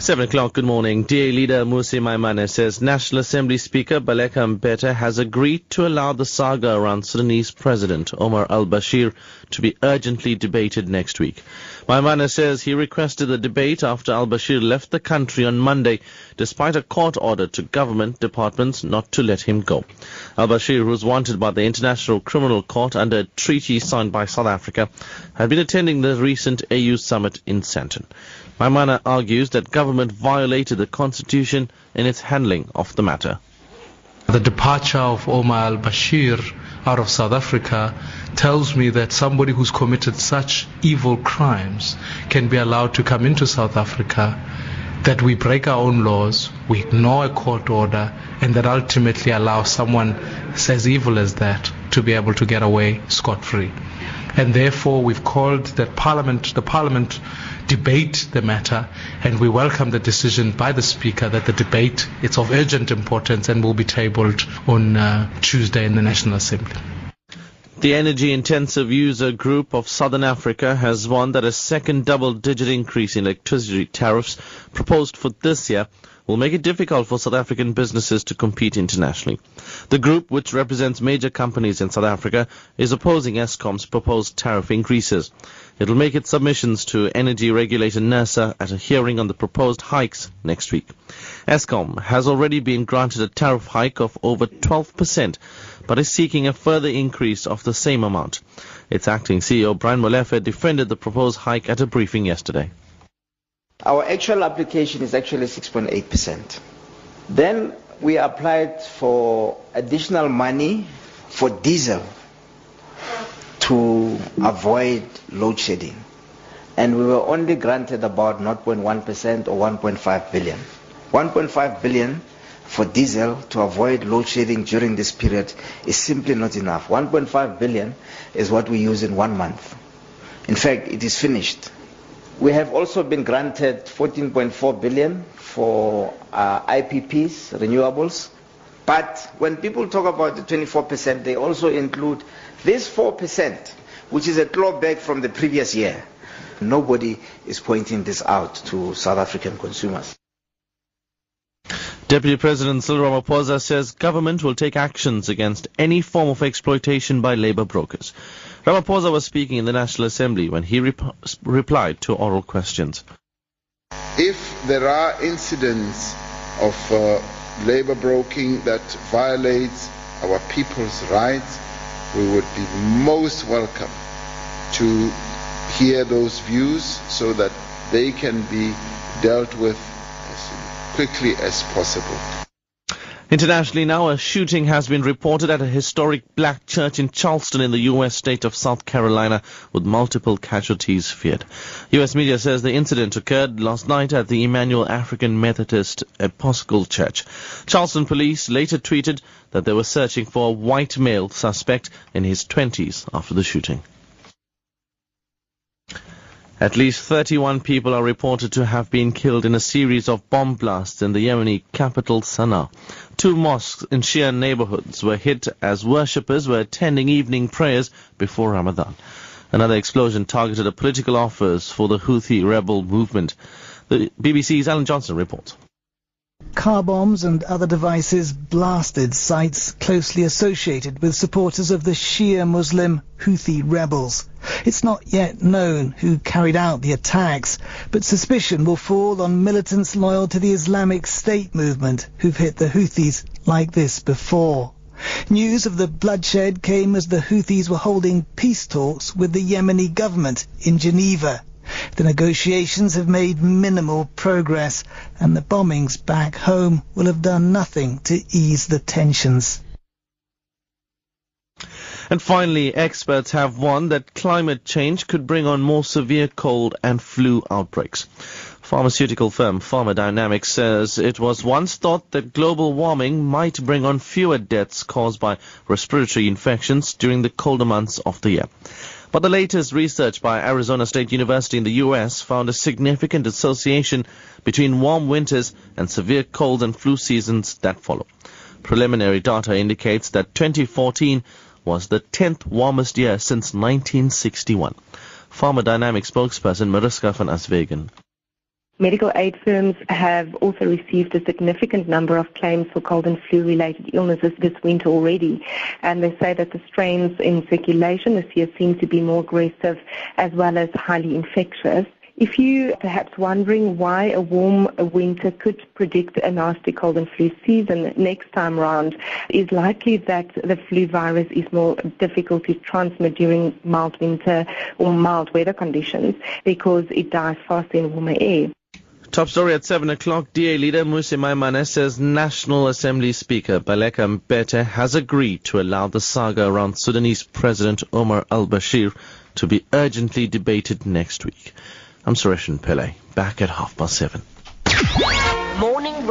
7 o'clock, good morning. DA leader Mmusi Maimane says National Assembly Speaker Baleka Mbete has agreed to allow the saga around Sudanese President Omar al-Bashir to be urgently debated next week. Maimane says he requested the debate after al-Bashir left the country on Monday despite a court order to government departments not to let him go. Al-Bashir, who was wanted by the International Criminal Court under a treaty signed by South Africa, had been attending the recent AU summit in Sandton. Maimane argues that government violated the constitution in its handling of the matter. The departure of Omar al-Bashir out of South Africa tells me that somebody who's committed such evil crimes can be allowed to come into South Africa, that we break our own laws, we ignore a court order, and that ultimately allow someone as evil as that to be able to get away scot-free. And therefore we've called that Parliament, the Parliament debate the matter and we welcome the decision by the Speaker that the debate is of urgent importance and will be tabled on uh, Tuesday in the National Assembly. The energy intensive user group of Southern Africa has warned that a second double digit increase in electricity tariffs proposed for this year will make it difficult for South African businesses to compete internationally. The group, which represents major companies in South Africa, is opposing Eskom's proposed tariff increases. It will make its submissions to energy regulator NERSA at a hearing on the proposed hikes next week. Eskom has already been granted a tariff hike of over 12%, but is seeking a further increase of the same amount. Its acting CEO Brian Molefe defended the proposed hike at a briefing yesterday. Our actual application is actually 6.8%. Then we applied for additional money for diesel to avoid load shedding. And we were only granted about 0.1% or 1.5 billion. 1.5 billion for diesel to avoid load shedding during this period is simply not enough. 1.5 billion is what we use in one month. In fact, it is finished. We have also been granted 14.4 billion for uh, IPPs, renewables. But when people talk about the 24%, they also include this 4%, which is a clawback from the previous year. Nobody is pointing this out to South African consumers. Deputy President Cyril Ramaphosa says government will take actions against any form of exploitation by labor brokers. Ramaphosa was speaking in the National Assembly when he rep- replied to oral questions. If there are incidents of uh, labor broking that violates our people's rights, we would be most welcome to hear those views so that they can be dealt with quickly as possible. Internationally now, a shooting has been reported at a historic black church in Charleston in the U.S. state of South Carolina with multiple casualties feared. U.S. media says the incident occurred last night at the Emmanuel African Methodist Episcopal Church. Charleston police later tweeted that they were searching for a white male suspect in his 20s after the shooting. At least 31 people are reported to have been killed in a series of bomb blasts in the Yemeni capital Sana'a. Two mosques in Shia neighborhoods were hit as worshippers were attending evening prayers before Ramadan. Another explosion targeted a political office for the Houthi rebel movement. The BBC's Alan Johnson reports. Car bombs and other devices blasted sites closely associated with supporters of the Shia Muslim Houthi rebels. It's not yet known who carried out the attacks, but suspicion will fall on militants loyal to the Islamic State movement who've hit the Houthis like this before. News of the bloodshed came as the Houthis were holding peace talks with the Yemeni government in Geneva. The negotiations have made minimal progress, and the bombings back home will have done nothing to ease the tensions. And finally, experts have warned that climate change could bring on more severe cold and flu outbreaks. Pharmaceutical firm Pharmadynamics says it was once thought that global warming might bring on fewer deaths caused by respiratory infections during the colder months of the year. But the latest research by Arizona State University in the U.S. found a significant association between warm winters and severe cold and flu seasons that follow. Preliminary data indicates that 2014 was the 10th warmest year since 1961. Pharma Dynamic spokesperson Mariska van Aswegen. Medical aid firms have also received a significant number of claims for cold and flu related illnesses this winter already. And they say that the strains in circulation this year seem to be more aggressive as well as highly infectious. If you perhaps wondering why a warm winter could predict a nasty cold and flu season next time round, is likely that the flu virus is more difficult to transmit during mild winter or mild weather conditions because it dies faster in warmer air. Top story at 7 o'clock. DA leader Mmusi Maimane says National Assembly Speaker Baleka Mbete has agreed to allow the saga around Sudanese President Omar al-Bashir to be urgently debated next week. I'm Suresh Pillay, back at half past seven. Morning.